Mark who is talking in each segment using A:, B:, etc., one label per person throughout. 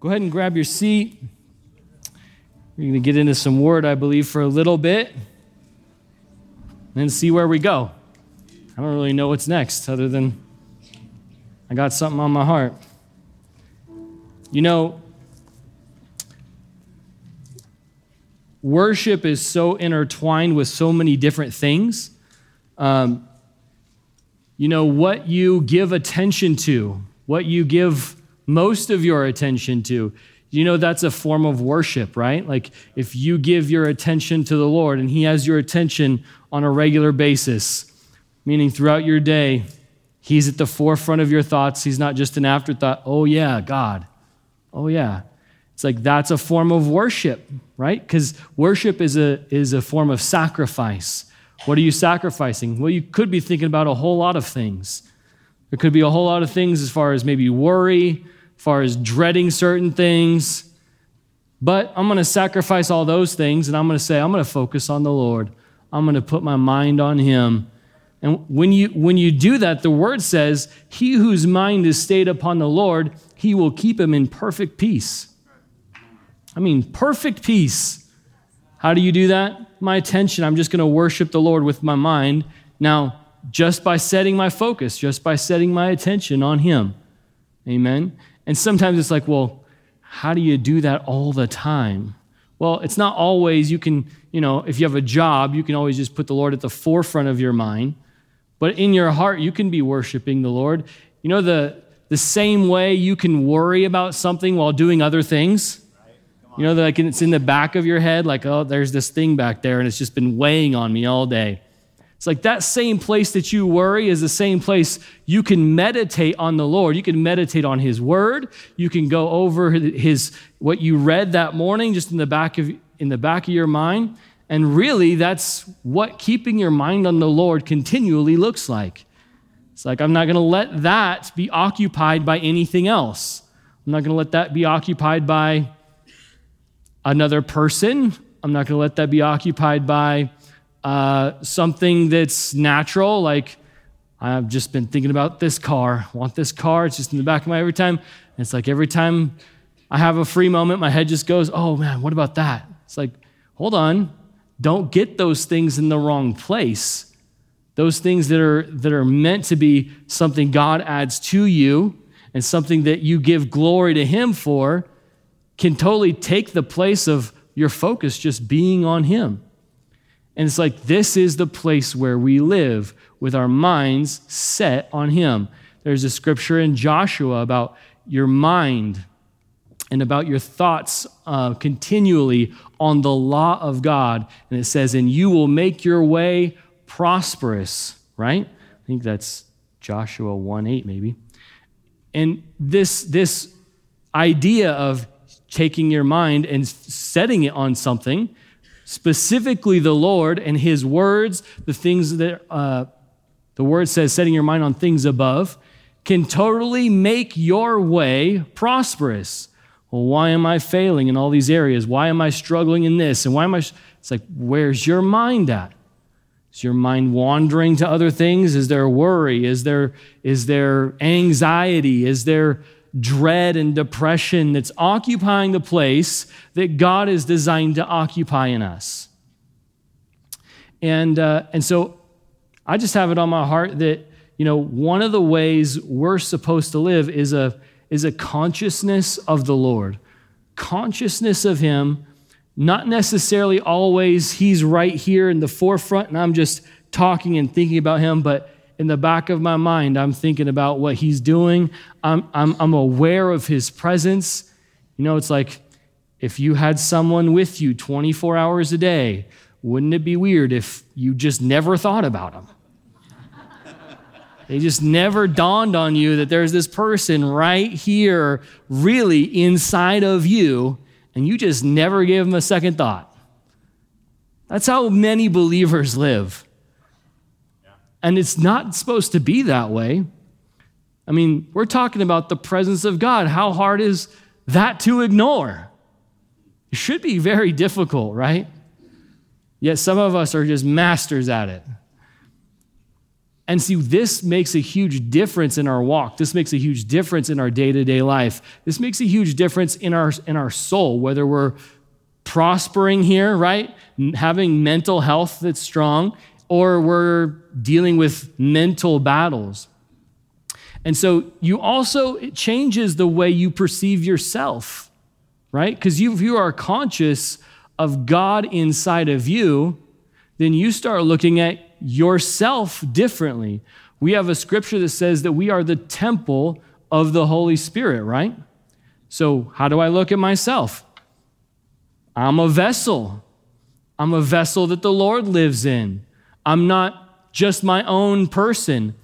A: Go ahead and grab your seat. We're going to get into some word, I believe, for a little bit and see where we go. I don't really know what's next other than I got something on my heart. You know, worship is so intertwined with so many different things. Um, you know, what you give attention to, what you give most of your attention to. You know, that's a form of worship, right? Like if you give your attention to the Lord and He has your attention on a regular basis, meaning throughout your day, He's at the forefront of your thoughts. He's not just an afterthought. Oh, yeah, God. Oh, yeah. It's like that's a form of worship, right? Because worship is a, is a form of sacrifice. What are you sacrificing? Well, you could be thinking about a whole lot of things. There could be a whole lot of things as far as maybe worry, far as dreading certain things. But I'm going to sacrifice all those things and I'm going to say, I'm going to focus on the Lord. I'm going to put my mind on Him. And when you, when you do that, the word says, He whose mind is stayed upon the Lord, He will keep him in perfect peace. I mean, perfect peace. How do you do that? My attention. I'm just going to worship the Lord with my mind. Now, just by setting my focus, just by setting my attention on Him. Amen. And sometimes it's like, well, how do you do that all the time? Well, it's not always you can, you know, if you have a job, you can always just put the Lord at the forefront of your mind. But in your heart, you can be worshiping the Lord. You know, the, the same way you can worry about something while doing other things. You know, like it's in the back of your head, like, oh, there's this thing back there, and it's just been weighing on me all day. It's like that same place that you worry is the same place you can meditate on the Lord. You can meditate on His Word. You can go over His what you read that morning, just in the back of in the back of your mind. And really, that's what keeping your mind on the Lord continually looks like. It's like I'm not going to let that be occupied by anything else. I'm not going to let that be occupied by another person. I'm not going to let that be occupied by uh, something that's natural, like I've just been thinking about this car. Want this car. It's just in the back of my every time. And it's like every time I have a free moment, my head just goes, oh man, what about that? It's like, hold on. Don't get those things in the wrong place. Those things that are, that are meant to be something God adds to you and something that you give glory to Him for can totally take the place of your focus just being on Him. And it's like, this is the place where we live with our minds set on Him. There's a scripture in Joshua about your mind and about your thoughts uh, continually on the law of God. And it says, and you will make your way prosperous, right? I think that's Joshua 1 8, maybe. And this, this idea of taking your mind and setting it on something specifically the Lord and His words, the things that uh, the word says, setting your mind on things above, can totally make your way prosperous. Well, why am I failing in all these areas? Why am I struggling in this? And why am I? It's like, where's your mind at? Is your mind wandering to other things? Is there worry? Is there, is there anxiety? Is there dread and depression that's occupying the place that God is designed to occupy in us. And, uh, and so I just have it on my heart that, you know, one of the ways we're supposed to live is a, is a consciousness of the Lord, consciousness of Him, not necessarily always He's right here in the forefront and I'm just talking and thinking about Him, but in the back of my mind, I'm thinking about what he's doing. I'm, I'm, I'm aware of his presence. You know, it's like if you had someone with you 24 hours a day, wouldn't it be weird if you just never thought about them? They just never dawned on you that there's this person right here, really inside of you, and you just never gave them a second thought. That's how many believers live. And it's not supposed to be that way. I mean, we're talking about the presence of God. How hard is that to ignore? It should be very difficult, right? Yet some of us are just masters at it. And see, this makes a huge difference in our walk. This makes a huge difference in our day to day life. This makes a huge difference in our, in our soul, whether we're prospering here, right? Having mental health that's strong, or we're dealing with mental battles. And so you also, it changes the way you perceive yourself, right? Because you, if you are conscious of God inside of you, then you start looking at yourself differently. We have a scripture that says that we are the temple of the Holy Spirit, right? So, how do I look at myself? I'm a vessel. I'm a vessel that the Lord lives in. I'm not just my own person.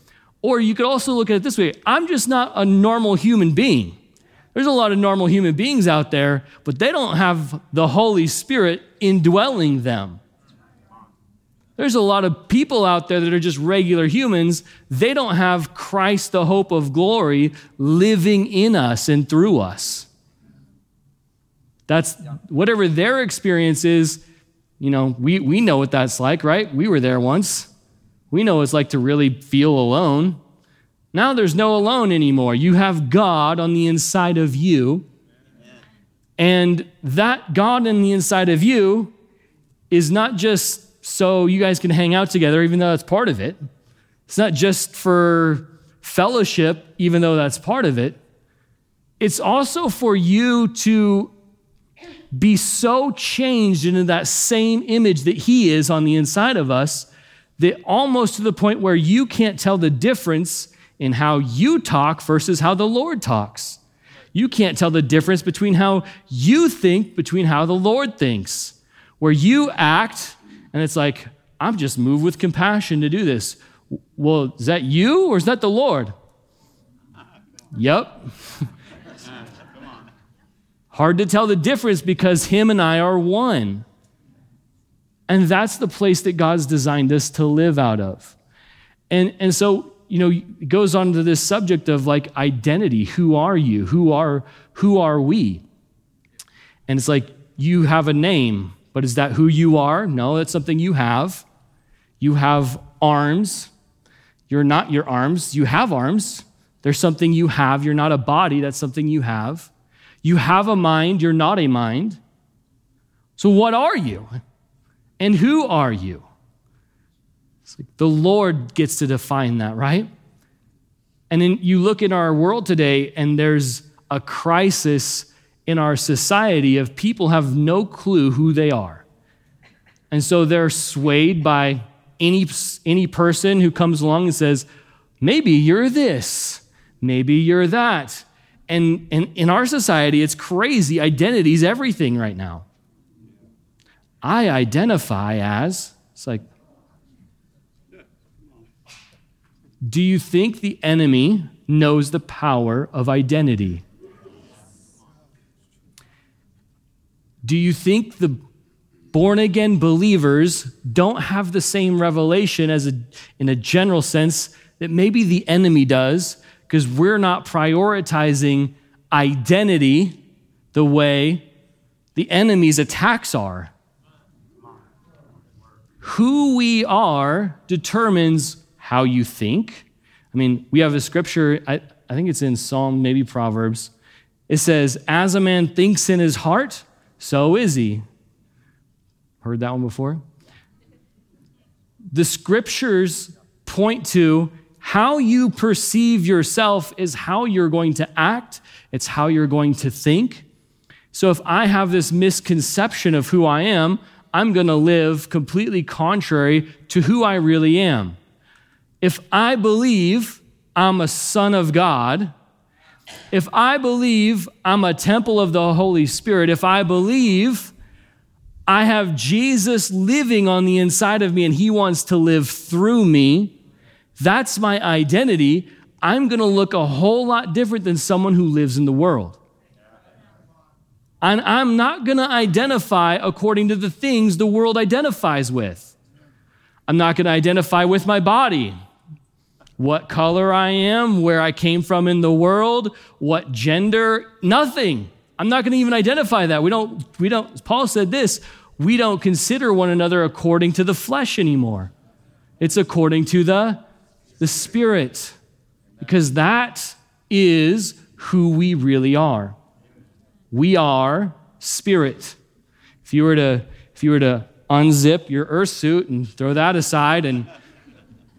A: Or you could also look at it this way I'm just not a normal human being. There's a lot of normal human beings out there, but they don't have the Holy Spirit indwelling them. There's a lot of people out there that are just regular humans. They don't have Christ, the hope of glory, living in us and through us. That's whatever their experience is, you know, we, we know what that's like, right? We were there once. We know what it's like to really feel alone. Now there's no alone anymore. You have God on the inside of you. And that God in the inside of you is not just so you guys can hang out together, even though that's part of it. It's not just for fellowship, even though that's part of it. It's also for you to be so changed into that same image that He is on the inside of us that almost to the point where you can't tell the difference in how you talk versus how the Lord talks. You can't tell the difference between how you think, between how the Lord thinks. Where you act and it's like, I'm just moved with compassion to do this. Well, is that you or is that the Lord? Yep. Hard to tell the difference because Him and I are one. And that's the place that God's designed us to live out of. And, and so, you know, it goes on to this subject of like identity. Who are you? Who are, who are we? And it's like you have a name. But is that who you are? No, that's something you have. You have arms. You're not your arms. You have arms. There's something you have. You're not a body. That's something you have. You have a mind. You're not a mind. So, what are you? And who are you? It's Like the Lord gets to define that, right? And then you look in our world today, and there's a crisis in our society of people have no clue who they are. And so they're swayed by any, any person who comes along and says, maybe you're this, maybe you're that. And, and in our society, it's crazy. Identity's everything right now. I identify as, it's like, do you think the enemy knows the power of identity? Do you think the born again believers don't have the same revelation as a, in a general sense that maybe the enemy does because we're not prioritizing identity the way the enemy's attacks are? Who we are determines how you think. I mean, we have a scripture, I, I think it's in Psalm, maybe Proverbs. It says, As a man thinks in his heart, so is he. Heard that one before? The scriptures point to how you perceive yourself is how you're going to act, it's how you're going to think. So if I have this misconception of who I am, I'm going to live completely contrary to who I really am. If I believe I'm a son of God, if I believe I'm a temple of the Holy Spirit, if I believe I have Jesus living on the inside of me and he wants to live through me, that's my identity. I'm going to look a whole lot different than someone who lives in the world. And I'm not going to identify according to the things the world identifies with. I'm not going to identify with my body what color I am, where I came from in the world, what gender, nothing. I'm not going to even identify that. We don't, we don't, Paul said this, we don't consider one another according to the flesh anymore. It's according to the The Spirit. Because that is who we really are. We are spirit. If you were to, if you were to unzip your earth suit and throw that aside and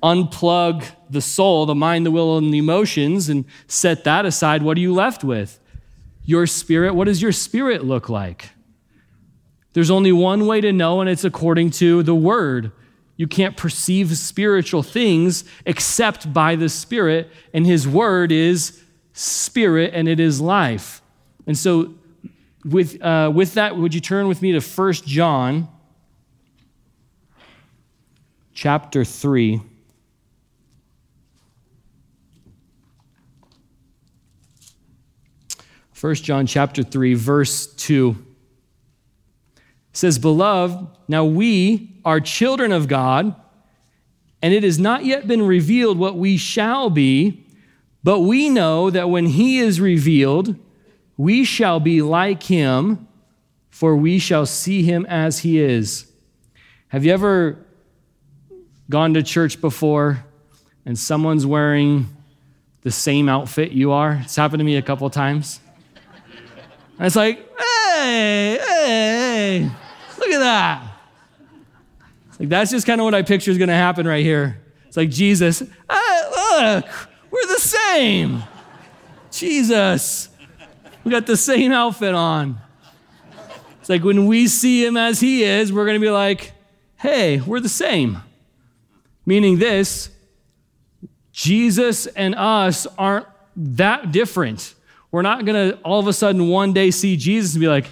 A: unplug the soul, the mind, the will, and the emotions, and set that aside, what are you left with? Your spirit. What does your spirit look like? There's only one way to know, and it's according to the word. You can't perceive spiritual things except by the Spirit, and His Word is spirit and it is life. And so, with, uh, with that, would you turn with me to 1 John chapter 3? First John chapter 3 verse 2 says beloved now we are children of God and it has not yet been revealed what we shall be but we know that when he is revealed, we shall be like him, for we shall see him as he is. Have you ever gone to church before and someone's wearing the same outfit you are? It's happened to me a couple times. And it's like, hey, hey, hey, look at that. Like, that's just kind of what I picture is going to happen right here. It's like Jesus, ah, look, we're the same. Jesus. We got the same outfit on. It's like when we see him as he is, we're going to be like, hey, we're the same. Meaning this, Jesus and us aren't that different. We're not going to all of a sudden one day see Jesus and be like,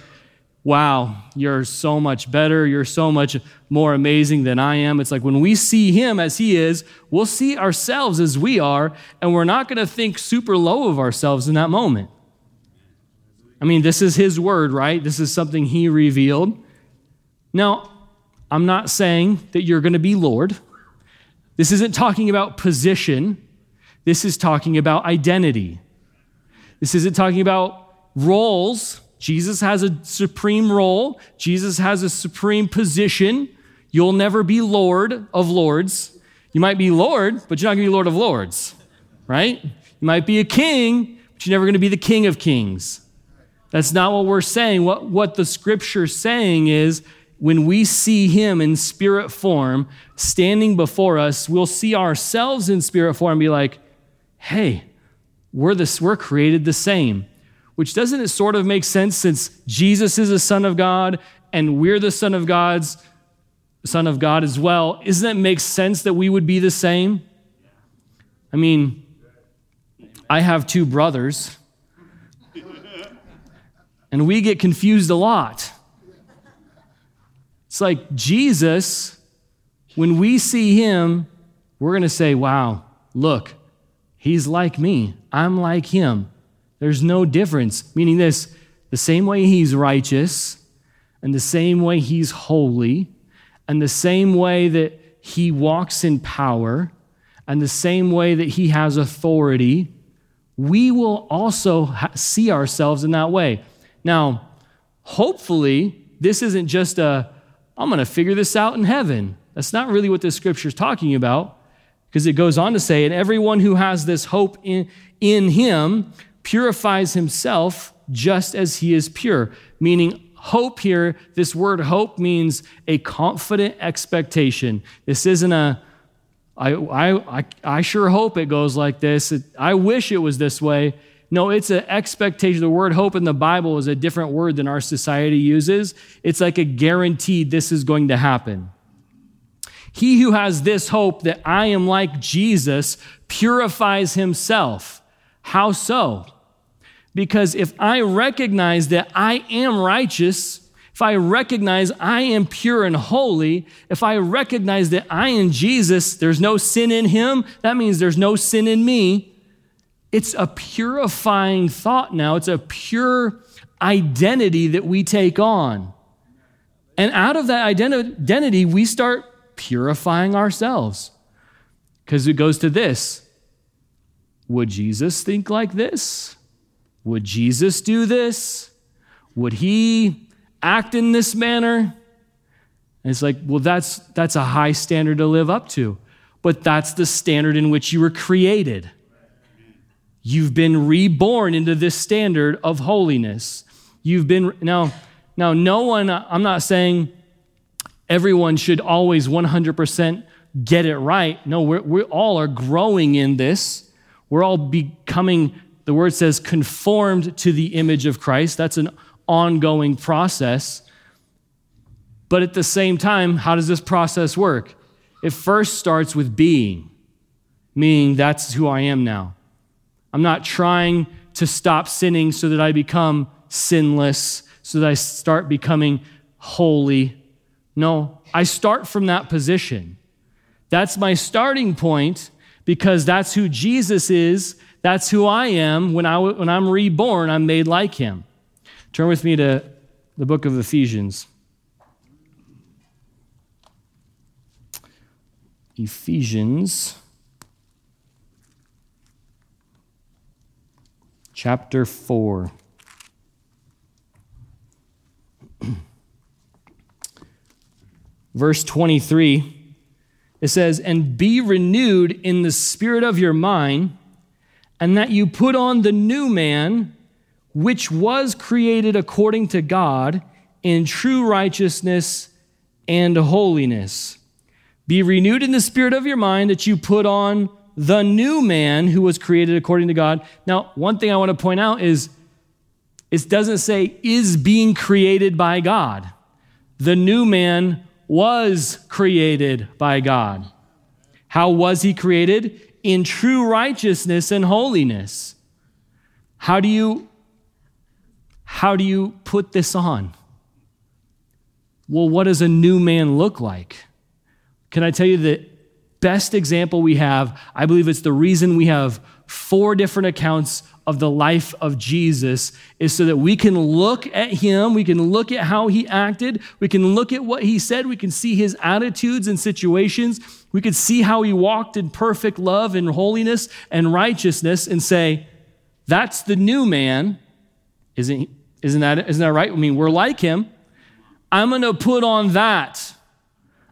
A: wow, you're so much better. You're so much more amazing than I am. It's like when we see him as he is, we'll see ourselves as we are, and we're not going to think super low of ourselves in that moment. I mean, this is his word, right? This is something he revealed. Now, I'm not saying that you're going to be Lord. This isn't talking about position. This is talking about identity. This isn't talking about roles Jesus has a supreme role, Jesus has a supreme position. You'll never be Lord of Lords. You might be Lord, but you're not going to be Lord of Lords, right? You might be a king, but you're never going to be the King of Kings. That's not what we're saying. What, what the scripture's saying is when we see him in spirit form standing before us, we'll see ourselves in spirit form and be like, hey, we're, this, we're created the same which doesn't it sort of make sense since Jesus is a son of God and we're the son of God's son of God as well? Isn't it make sense that we would be the same? I mean, I have two brothers, and we get confused a lot. It's like Jesus, when we see him, we're going to say, wow, look, he's like me. I'm like him. There's no difference, meaning this the same way he's righteous, and the same way he's holy, and the same way that he walks in power, and the same way that he has authority, we will also ha- see ourselves in that way. Now, hopefully, this isn't just a, I'm going to figure this out in heaven. That's not really what this scripture is talking about, because it goes on to say, and everyone who has this hope in, in him purifies himself just as he is pure. Meaning, hope here, this word hope means a confident expectation. This isn't a, I, I, I, I sure hope it goes like this. I wish it was this way. No, it's an expectation. The word hope in the Bible is a different word than our society uses. It's like a guaranteed this is going to happen. He who has this hope that I am like Jesus purifies himself. How so? Because if I recognize that I am righteous, if I recognize I am pure and holy, if I recognize that I am Jesus, there's no sin in him, that means there's no sin in me. It's a purifying thought now. It's a pure identity that we take on. And out of that identity, we start purifying ourselves. Because it goes to this Would Jesus think like this? Would Jesus do this? Would he act in this manner? And it's like, well, that's, that's a high standard to live up to. but that's the standard in which you were created. You've been reborn into this standard of holiness. You've been, now, now, no one, I'm not saying everyone should always 100% get it right. No, we're, we all are growing in this. We're all becoming, the word says, conformed to the image of Christ. That's an ongoing process. But at the same time, how does this process work? It first starts with being, meaning that's who I am now. I'm not trying to stop sinning so that I become sinless, so that I start becoming holy. No, I start from that position. That's my starting point because that's who Jesus is. That's who I am. When, I, when I'm reborn, I'm made like him. Turn with me to the book of Ephesians. Ephesians chapter 4. Verse 23, it says, And be renewed in the spirit of your mind, and that you put on the new man, which was created according to God in true righteousness and holiness. Be renewed in the spirit of your mind that you put on the new man who was created according to God. Now, one thing I want to point out is it doesn't say is being created by God. The new man was created by God. How was he created? In true righteousness and holiness. How do you how do you put this on? Well, what does a new man look like? Can I tell you the best example we have? I believe it's the reason we have four different accounts of the life of Jesus is so that we can look at him, we can look at how he acted, we can look at what he said, we can see his attitudes and situations, we can see how he walked in perfect love and holiness and righteousness and say, that's the new man. Isn't, isn't, that, isn't that right? I mean, we're like him. I'm going to put on that.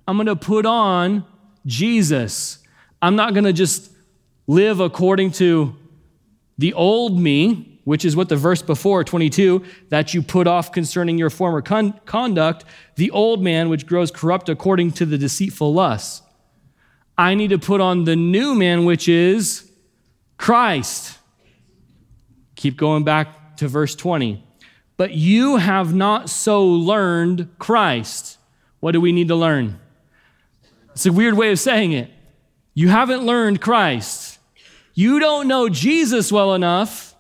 A: I'm going to put on Jesus. I'm not going to just live according to the old me, which is what the verse before, 22, that you put off concerning your former con- conduct, the old man which grows corrupt according to the deceitful lusts. I need to put on the new man, which is Christ. Keep going back to verse 20. But you have not so learned Christ. What do we need to learn? It's a weird way of saying it. You haven't learned Christ. You don't know Jesus well enough.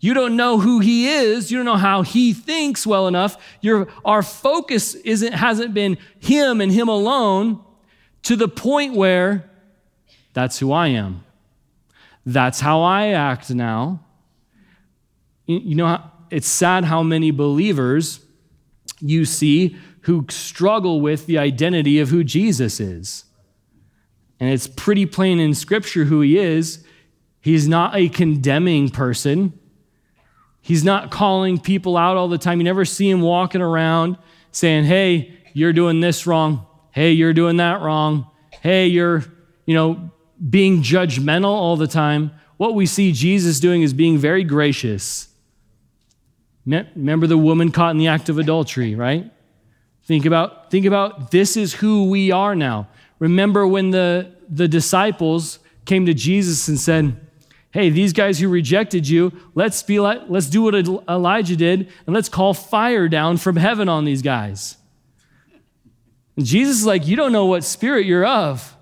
A: You don't know who he is. You don't know how he thinks well enough. Your, our focus isn't, hasn't been him and him alone to the point where that's who I am. That's how I act now. You know, it's sad how many believers you see who struggle with the identity of who Jesus is. And it's pretty plain in Scripture who he is. He's not a condemning person. He's not calling people out all the time. You never see him walking around saying, hey, you're doing this wrong. Hey, you're doing that wrong. Hey, you're, you know, being judgmental all the time. What we see Jesus doing is being very gracious. Remember the woman caught in the act of adultery, right? Think about, think about this is who we are now. Remember when the, the disciples came to Jesus and said, Hey, these guys who rejected you, let's, be like, let's do what Elijah did and let's call fire down from heaven on these guys. And Jesus is like, You don't know what spirit you're of.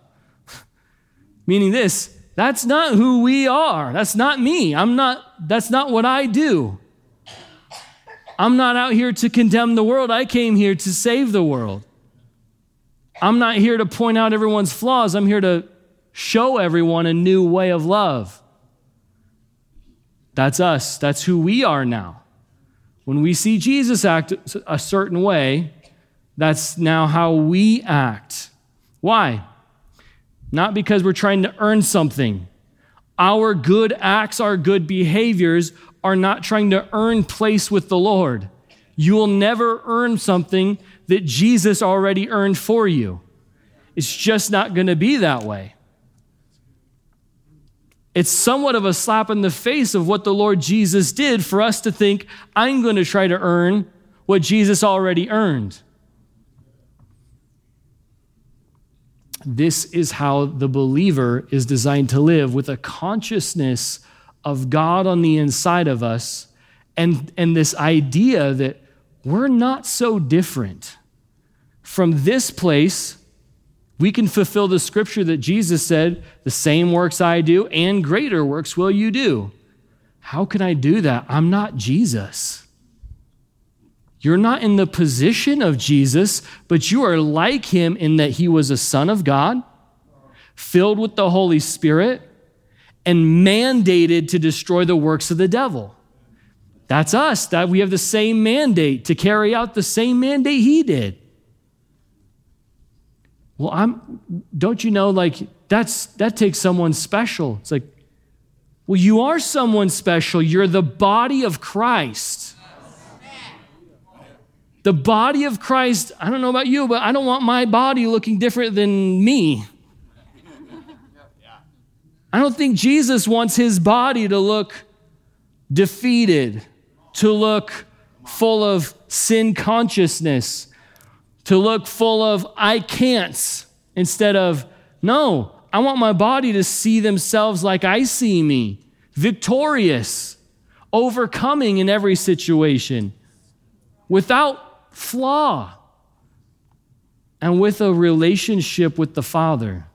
A: Meaning this, that's not who we are. That's not me. I'm not, that's not what I do. I'm not out here to condemn the world. I came here to save the world. I'm not here to point out everyone's flaws. I'm here to show everyone a new way of love. That's us. That's who we are now. When we see Jesus act a certain way, that's now how we act. Why? Not because we're trying to earn something. Our good acts, our good behaviors are not trying to earn place with the Lord. You will never earn something that Jesus already earned for you. It's just not going to be that way. It's somewhat of a slap in the face of what the Lord Jesus did for us to think, I'm going to try to earn what Jesus already earned. This is how the believer is designed to live with a consciousness of God on the inside of us and, and this idea that we're not so different. From this place, we can fulfill the scripture that Jesus said, The same works I do, and greater works will you do. How can I do that? I'm not Jesus. You're not in the position of Jesus, but you are like him in that he was a son of God, filled with the Holy Spirit, and mandated to destroy the works of the devil. That's us, that we have the same mandate to carry out the same mandate he did. Well, I'm don't you know like that's that takes someone special. It's like well, you are someone special. You're the body of Christ. The body of Christ, I don't know about you, but I don't want my body looking different than me. I don't think Jesus wants his body to look defeated, to look full of sin consciousness, to look full of I can'ts instead of no, I want my body to see themselves like I see me, victorious, overcoming in every situation, without flaw, and with a relationship with the Father.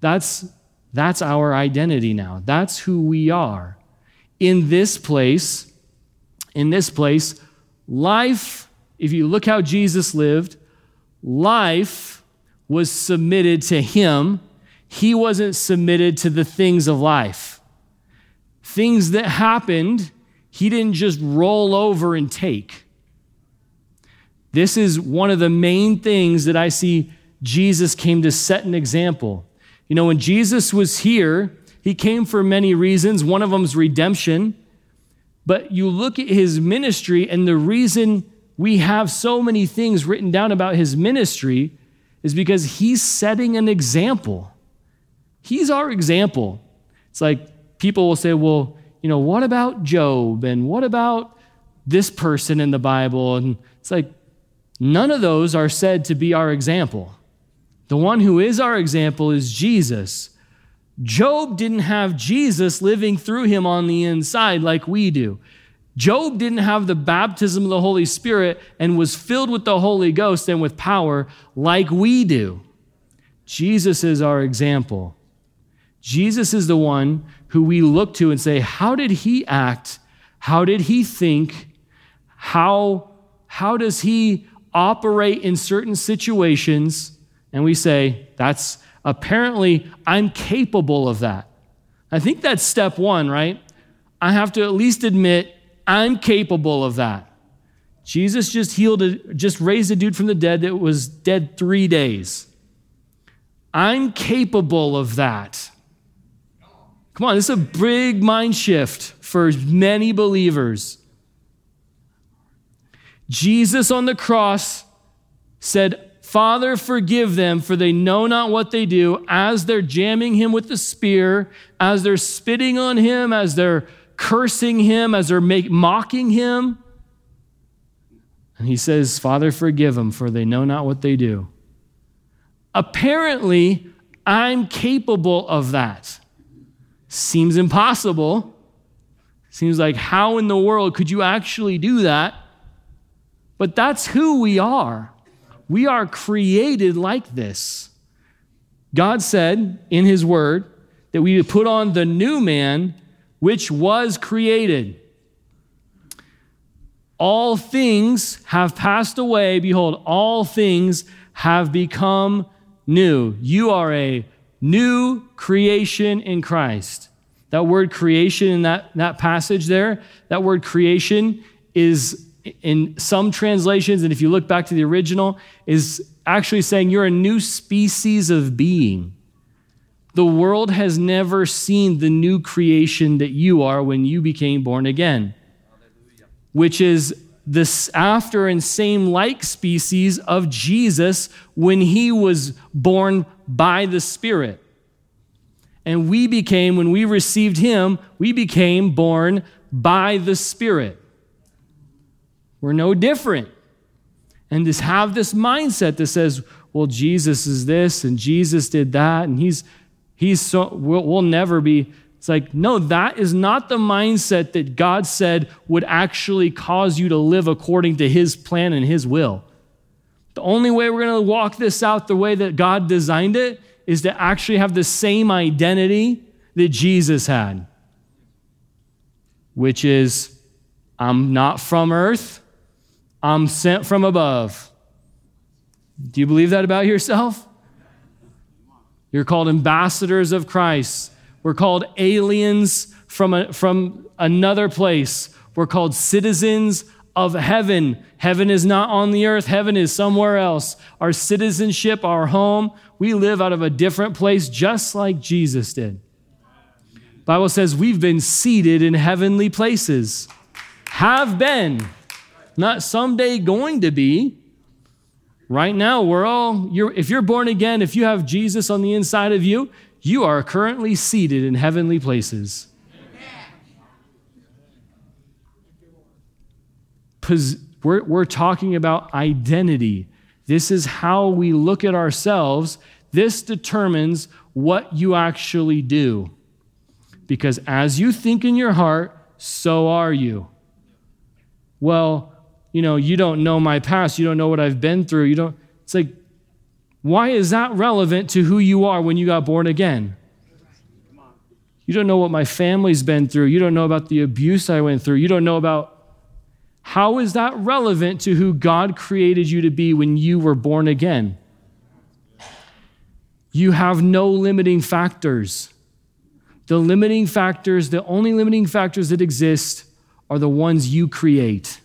A: That's, that's our identity now. That's who we are. In this place, in this place, life if you look how Jesus lived, life was submitted to him. He wasn't submitted to the things of life. Things that happened, he didn't just roll over and take. This is one of the main things that I see Jesus came to set an example. You know, when Jesus was here, he came for many reasons. One of them is redemption. But you look at his ministry, and the reason we have so many things written down about his ministry is because he's setting an example. He's our example. It's like people will say, well, you know, what about Job? And what about this person in the Bible? And it's like, none of those are said to be our example. The one who is our example is Jesus. Job didn't have Jesus living through him on the inside like we do. Job didn't have the baptism of the Holy Spirit and was filled with the Holy Ghost and with power like we do. Jesus is our example. Jesus is the one who we look to and say, How did he act? How did he think? How, how does he operate in certain situations? And we say, That's apparently, I'm capable of that. I think that's step one, right? I have to at least admit I'm capable of that. Jesus just healed, a, just raised a dude from the dead that was dead three days. I'm capable of that. Come on, this is a big mind shift for many believers. Jesus on the cross said, Father, forgive them, for they know not what they do, as they're jamming him with the spear, as they're spitting on him, as they're cursing him, as they're make, mocking him. And he says, Father, forgive them, for they know not what they do. Apparently, I'm capable of that. Seems impossible. Seems like, how in the world could you actually do that? But that's who we are. We are created like this. God said in His Word that we put on the new man which was created. All things have passed away. Behold, all things have become new. You are a new creation in Christ. That word creation in that, that passage there, that word creation is in some translations, and if you look back to the original, is actually saying you're a new species of being. The world has never seen the new creation that you are when you became born again, which is this after and same like species of Jesus when he was born by the Spirit. And we became, when we received him, we became born by the Spirit. We're no different. And just have this mindset that says, well, Jesus is this and Jesus did that, and he's he's so we'll, we'll never be. It's like, no, that is not the mindset that God said would actually cause you to live according to his plan and his will. The only way we're going to walk this out the way that God designed it is to actually have the same identity that Jesus had, which is I'm not from earth, I'm sent from above. Do you believe that about yourself? You're called ambassadors of Christ. We're called aliens from, a, from another place. We're called citizens of heaven. Heaven is not on the earth, heaven is somewhere else. Our citizenship, our home, we live out of a different place just like Jesus did. Bible says we've been seated in heavenly places. Have been. Not someday going to be. Right now, we're all, you're, if you're born again, if you have Jesus on the inside of you, you are currently seated in heavenly places. We're, we're talking about identity. This is how we look at ourselves. This determines what you actually do. Because as you think in your heart, so are you. Well, you know, you don't know my past, you don't know what I've been through. You don't It's like why is that relevant to who you are when you got born again? You don't know what my family's been through. You don't know about the abuse I went through. You don't know about how is that relevant to who God created you to be when you were born again? You have no limiting factors. The limiting factors, the only limiting factors that exist, are the ones you create.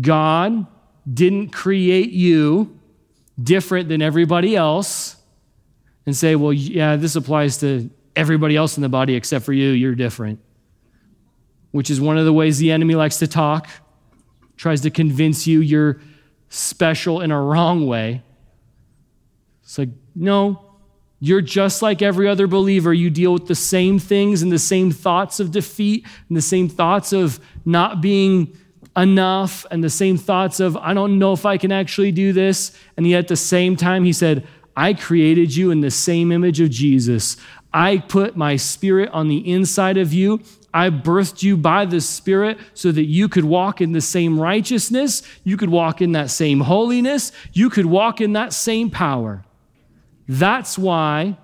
A: God didn't create you different than everybody else and say, well, yeah, this applies to everybody else in the body except for you, you're different. Which is one of the ways the enemy likes to talk, tries to convince you you're special in a wrong way. It's like, no, you're just like every other believer. You deal with the same things and the same thoughts of defeat and the same thoughts of not being enough and the same thoughts of, I don't know if I can actually do this. And yet at the same time, he said, I created you in the same image of Jesus. I put my spirit on the inside of you. I birthed you by the Spirit so that you could walk in the same righteousness, you could walk in that same holiness, you could walk in that same power. That's why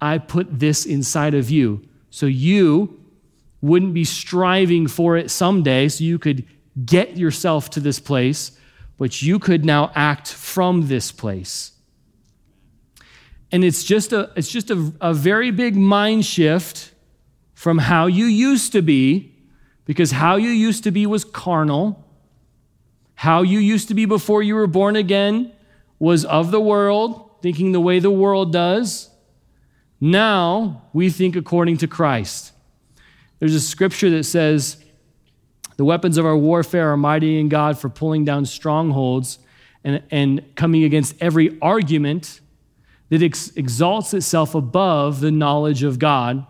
A: I put this inside of you. So you wouldn't be striving for it someday so you could get yourself to this place, but you could now act from this place. And it's just a, it's just a, a very big mind shift from how you used to be, because how you used to be was carnal. How you used to be before you were born again was of the world, thinking the way the world does. Now we think according to Christ. There's a scripture that says, The weapons of our warfare are mighty in God for pulling down strongholds and, and coming against every argument that ex- exalts itself above the knowledge of God,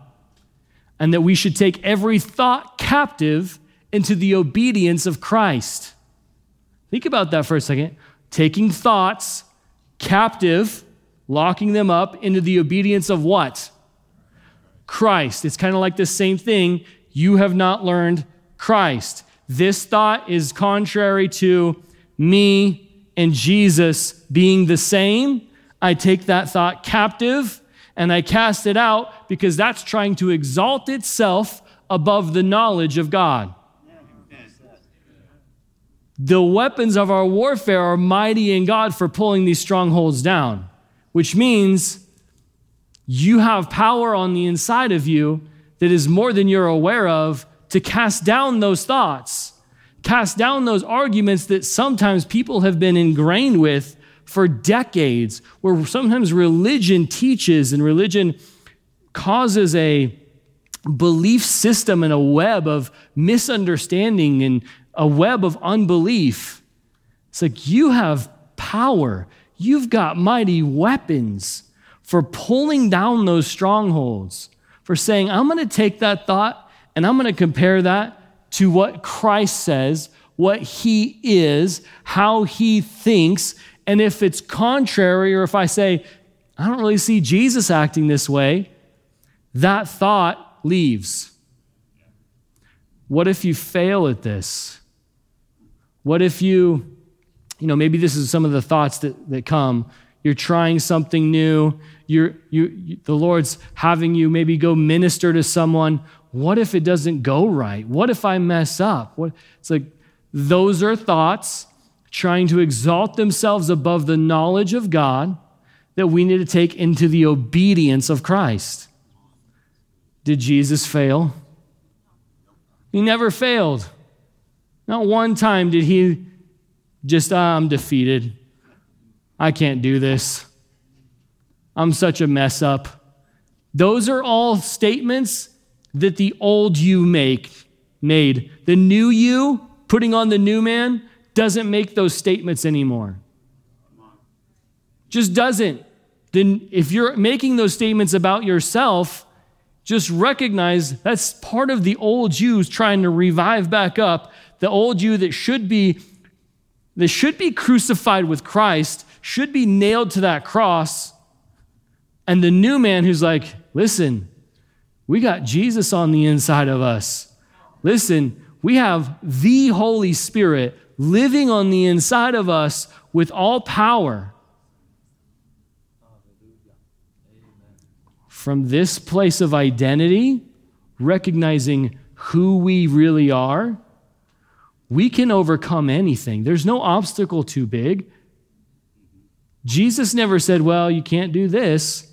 A: and that we should take every thought captive into the obedience of Christ. Think about that for a second. Taking thoughts captive, locking them up into the obedience of what? Christ. It's kind of like the same thing. You have not learned Christ. This thought is contrary to me and Jesus being the same. I take that thought captive and I cast it out because that's trying to exalt itself above the knowledge of God. The weapons of our warfare are mighty in God for pulling these strongholds down, which means you have power on the inside of you that is more than you're aware of to cast down those thoughts, cast down those arguments that sometimes people have been ingrained with for decades, where sometimes religion teaches and religion causes a belief system and a web of misunderstanding and a web of unbelief. It's like you have power you've got mighty weapons for pulling down those strongholds, for saying, I'm going to take that thought and I'm going to compare that to what Christ says, what he is, how he thinks. And if it's contrary, or if I say, I don't really see Jesus acting this way, that thought leaves. What if you fail at this? What if you, you know, maybe this is some of the thoughts that, that come. You're trying something new. You're, you, the Lord's having you maybe go minister to someone. What if it doesn't go right? What if I mess up? What, it's like those are thoughts trying to exalt themselves above the knowledge of God that we need to take into the obedience of Christ. Did Jesus fail? He never failed. Not one time did he just, ah, I'm defeated. I can't do this. I'm such a mess up. Those are all statements that the old you make made. The new you, putting on the new man, doesn't make those statements anymore. Just doesn't. Then if you're making those statements about yourself, just recognize that's part of the old you trying to revive back up the old you that should be that should be crucified with Christ should be nailed to that cross and the new man who's like listen we got Jesus on the inside of us listen we have the holy spirit living on the inside of us with all power from this place of identity, recognizing who we really are, we can overcome anything. There's no obstacle too big. Jesus never said, Well, you can't do this.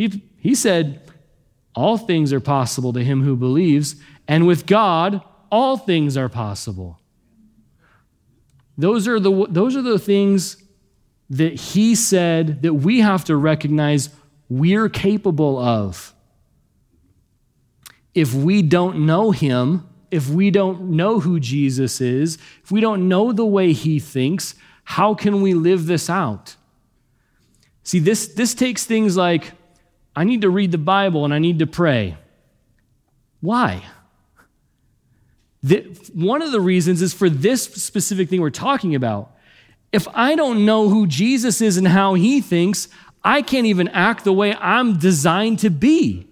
A: He, he said, All things are possible to him who believes, and with God, all things are possible. Those are the, those are the things that he said that we have to recognize we're capable of. If we don't know him, if we don't know who Jesus is, if we don't know the way he thinks, how can we live this out? See, this, this takes things like I need to read the Bible and I need to pray. Why? The, one of the reasons is for this specific thing we're talking about. If I don't know who Jesus is and how he thinks, I can't even act the way I'm designed to be.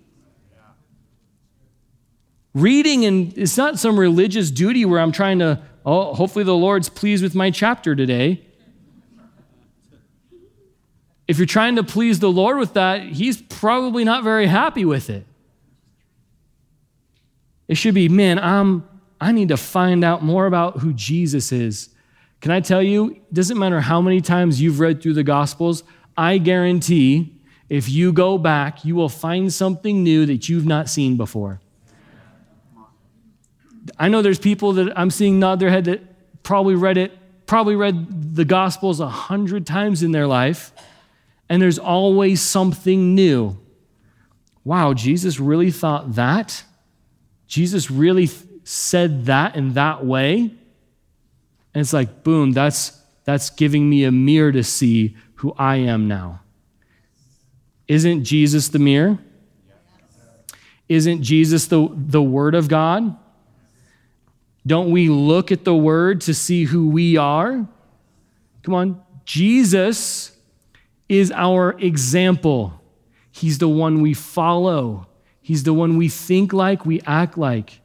A: Reading, and it's not some religious duty where I'm trying to, oh, hopefully the Lord's pleased with my chapter today. If you're trying to please the Lord with that, He's probably not very happy with it. It should be, man, I'm, I need to find out more about who Jesus is. Can I tell you, it doesn't matter how many times you've read through the Gospels, I guarantee if you go back, you will find something new that you've not seen before. I know there's people that I'm seeing nod their head that probably read it, probably read the Gospels a hundred times in their life, and there's always something new. Wow, Jesus really thought that? Jesus really th- said that in that way? And it's like, boom, that's, that's giving me a mirror to see who I am now. Isn't Jesus the mirror? Isn't Jesus the, the Word of God? Don't we look at the Word to see who we are? Come on. Jesus is our example. He's the one we follow. He's the one we think like, we act like.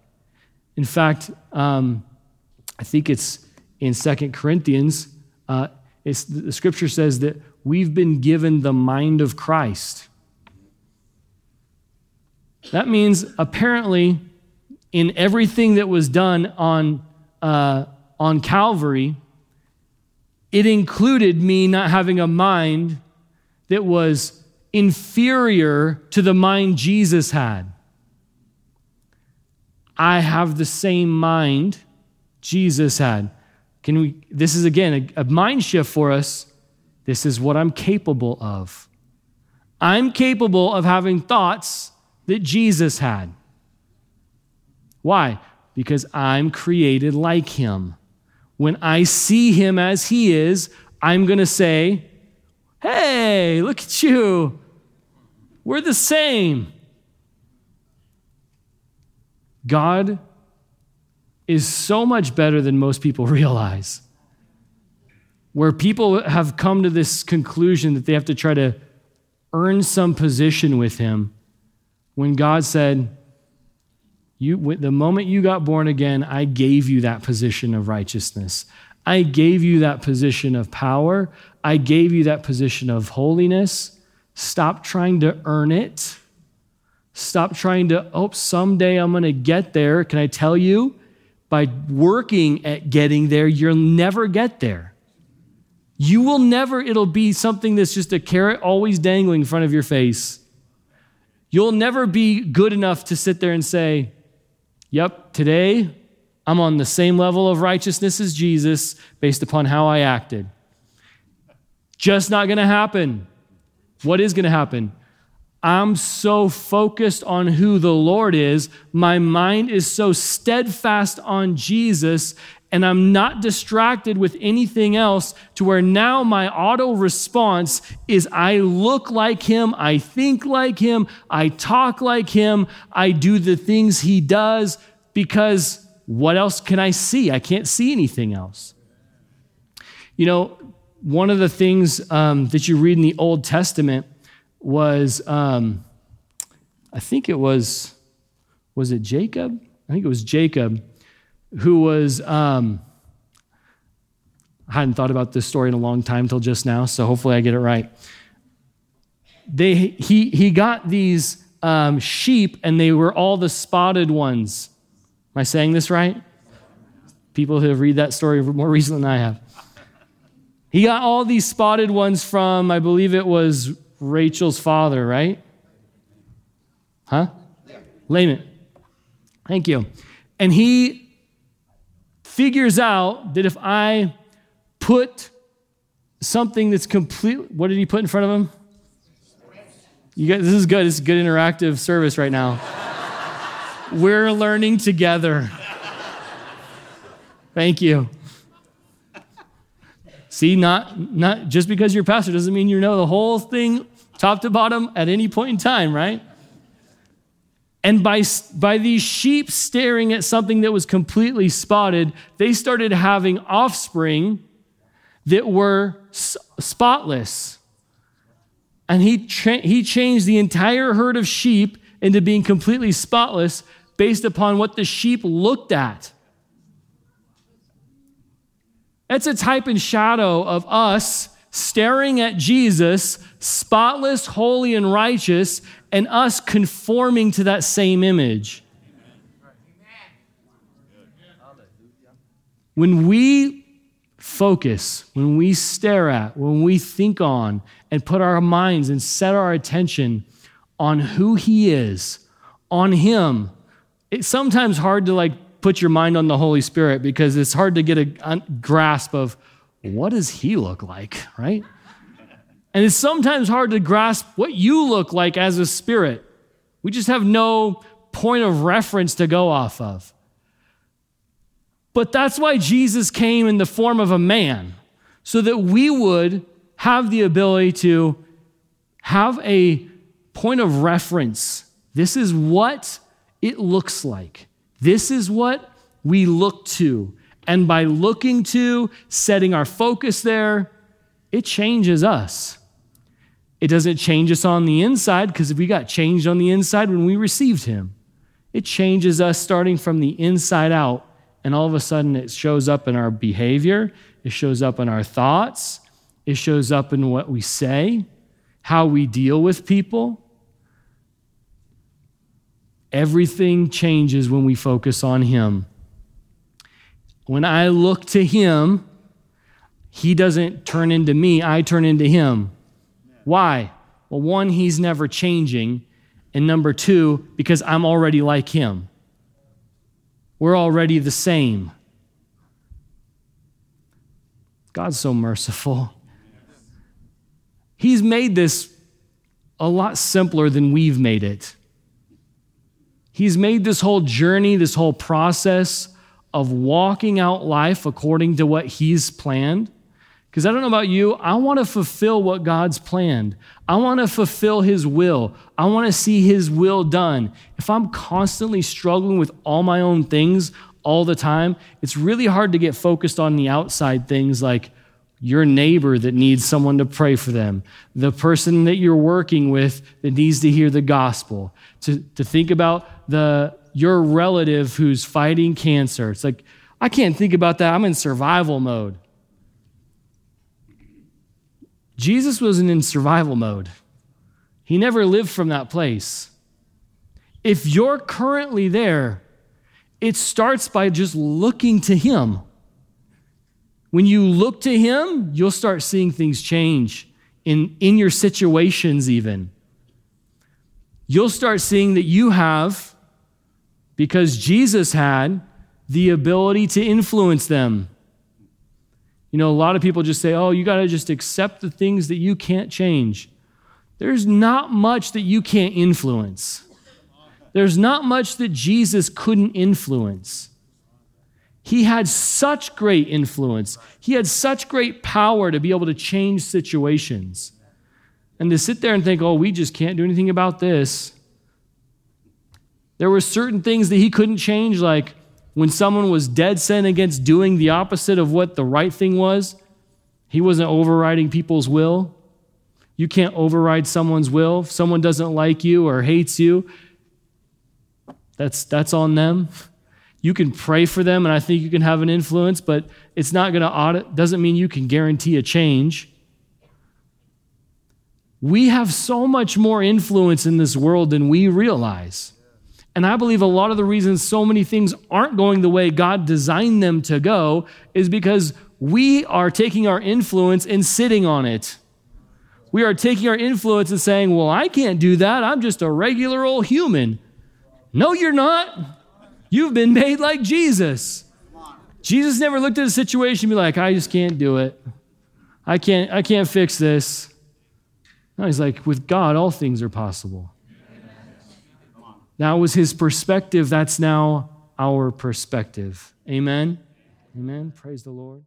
A: In fact, um, I think it's in Second Corinthians. Uh, the scripture says that we've been given the mind of Christ. That means apparently, in everything that was done on, uh, on Calvary, it included me not having a mind that was inferior to the mind Jesus had. I have the same mind Jesus had. Can we, this is again a, a mind shift for us. This is what I'm capable of. I'm capable of having thoughts that Jesus had. Why? Because I'm created like him. When I see him as he is, I'm going to say, Hey, look at you. We're the same. God is so much better than most people realize. Where people have come to this conclusion that they have to try to earn some position with Him, when God said, you, the moment you got born again, I gave you that position of righteousness. I gave you that position of power. I gave you that position of holiness. Stop trying to earn it. Stop trying to, oh, someday I'm going to get there. Can I tell you? By working at getting there, you'll never get there. You will never, it'll be something that's just a carrot always dangling in front of your face. You'll never be good enough to sit there and say, Yep, today I'm on the same level of righteousness as Jesus based upon how I acted. Just not going to happen. What is going to happen? I'm so focused on who the Lord is. My mind is so steadfast on Jesus, and I'm not distracted with anything else to where now my auto response is I look like him, I think like him, I talk like him, I do the things he does because what else can I see? I can't see anything else. You know, one of the things um, that you read in the Old Testament was, um, I think it was, was it Jacob? I think it was Jacob who was, um, I hadn't thought about this story in a long time till just now, so hopefully I get it right. They, he, he got these um, sheep, and they were all the spotted ones. Am I saying this right? People who have read that story more recently than I have. He got all these spotted ones from, I believe it was Rachel's father, right? Huh? Laban. Thank you. And he figures out that if I put something that's complete, what did he put in front of him? You guys, this is good. This is good interactive service right now. We're learning together. Thank you. See, not, not just because you're pastor doesn't mean you know the whole thing top to bottom at any point in time, right? And by, by these sheep staring at something that was completely spotted, they started having offspring that were spotless. And he, tra- he changed the entire herd of sheep into being completely spotless based upon what the sheep looked at. That's a type and shadow of us staring at Jesus, spotless, holy, and righteous, and us conforming to that same image. When we focus, when we stare at, when we think on, and put our minds and set our attention on who He is, on Him, it's sometimes hard to like put your mind on the Holy Spirit because it's hard to get a grasp of what does he look like, right? And it's sometimes hard to grasp what you look like as a spirit. We just have no point of reference to go off of. But that's why Jesus came in the form of a man, so that we would have the ability to have a point of reference. This is what it looks like. This is what we look to. And by looking to, setting our focus there, it changes us. It doesn't change us on the inside because we got changed on the inside when we received Him. It changes us starting from the inside out. And all of a sudden, it shows up in our behavior, it shows up in our thoughts, it shows up in what we say, how we deal with people. Everything changes when we focus on Him. When I look to Him, He doesn't turn into me, I turn into Him. Why? Well, one, He's never changing. And number two, because I'm already like Him. We're already the same. God's so merciful. He's made this a lot simpler than we've made it. He's made this whole journey, this whole process of walking out life according to what He's planned Because I don't know about you, I want to fulfill what God's planned. I want to fulfill His will. I want to see His will done. If I'm constantly struggling with all my own things all the time, it's really hard to get focused on the outside things like your neighbor that needs someone to pray for them, the person that you're working with that needs to hear the gospel, to, to think about the, your relative who's fighting cancer. It's like, I can't think about that. I'm in survival mode. Jesus wasn't in survival mode, he never lived from that place. If you're currently there, it starts by just looking to Him. When you look to Him, you'll start seeing things change in, in your situations, even. You'll start seeing that you have, because Jesus had, the ability to influence them. You know, a lot of people just say, oh, you got to just accept the things that you can't change. There's not much that you can't influence. There's not much that Jesus couldn't influence. He had such great influence, he had such great power to be able to change situations. And to sit there and think, oh, we just can't do anything about this. There were certain things that he couldn't change, like when someone was dead set against doing the opposite of what the right thing was, he wasn't overriding people's will. You can't override someone's will. If someone doesn't like you or hates you, that's, that's on them. You can pray for them, and I think you can have an influence, but it's not going to audit, doesn't mean you can guarantee a change. We have so much more influence in this world than we realize. And I believe a lot of the reasons so many things aren't going the way God designed them to go is because we are taking our influence and sitting on it. We are taking our influence and saying, Well, I can't do that. I'm just a regular old human. No, you're not. You've been made like Jesus. Jesus never looked at a situation and be like, I just can't do it. I can't, I can't fix this. No, he's like, with God, all things are possible. That was his perspective. That's now our perspective. Amen. Amen. Praise the Lord.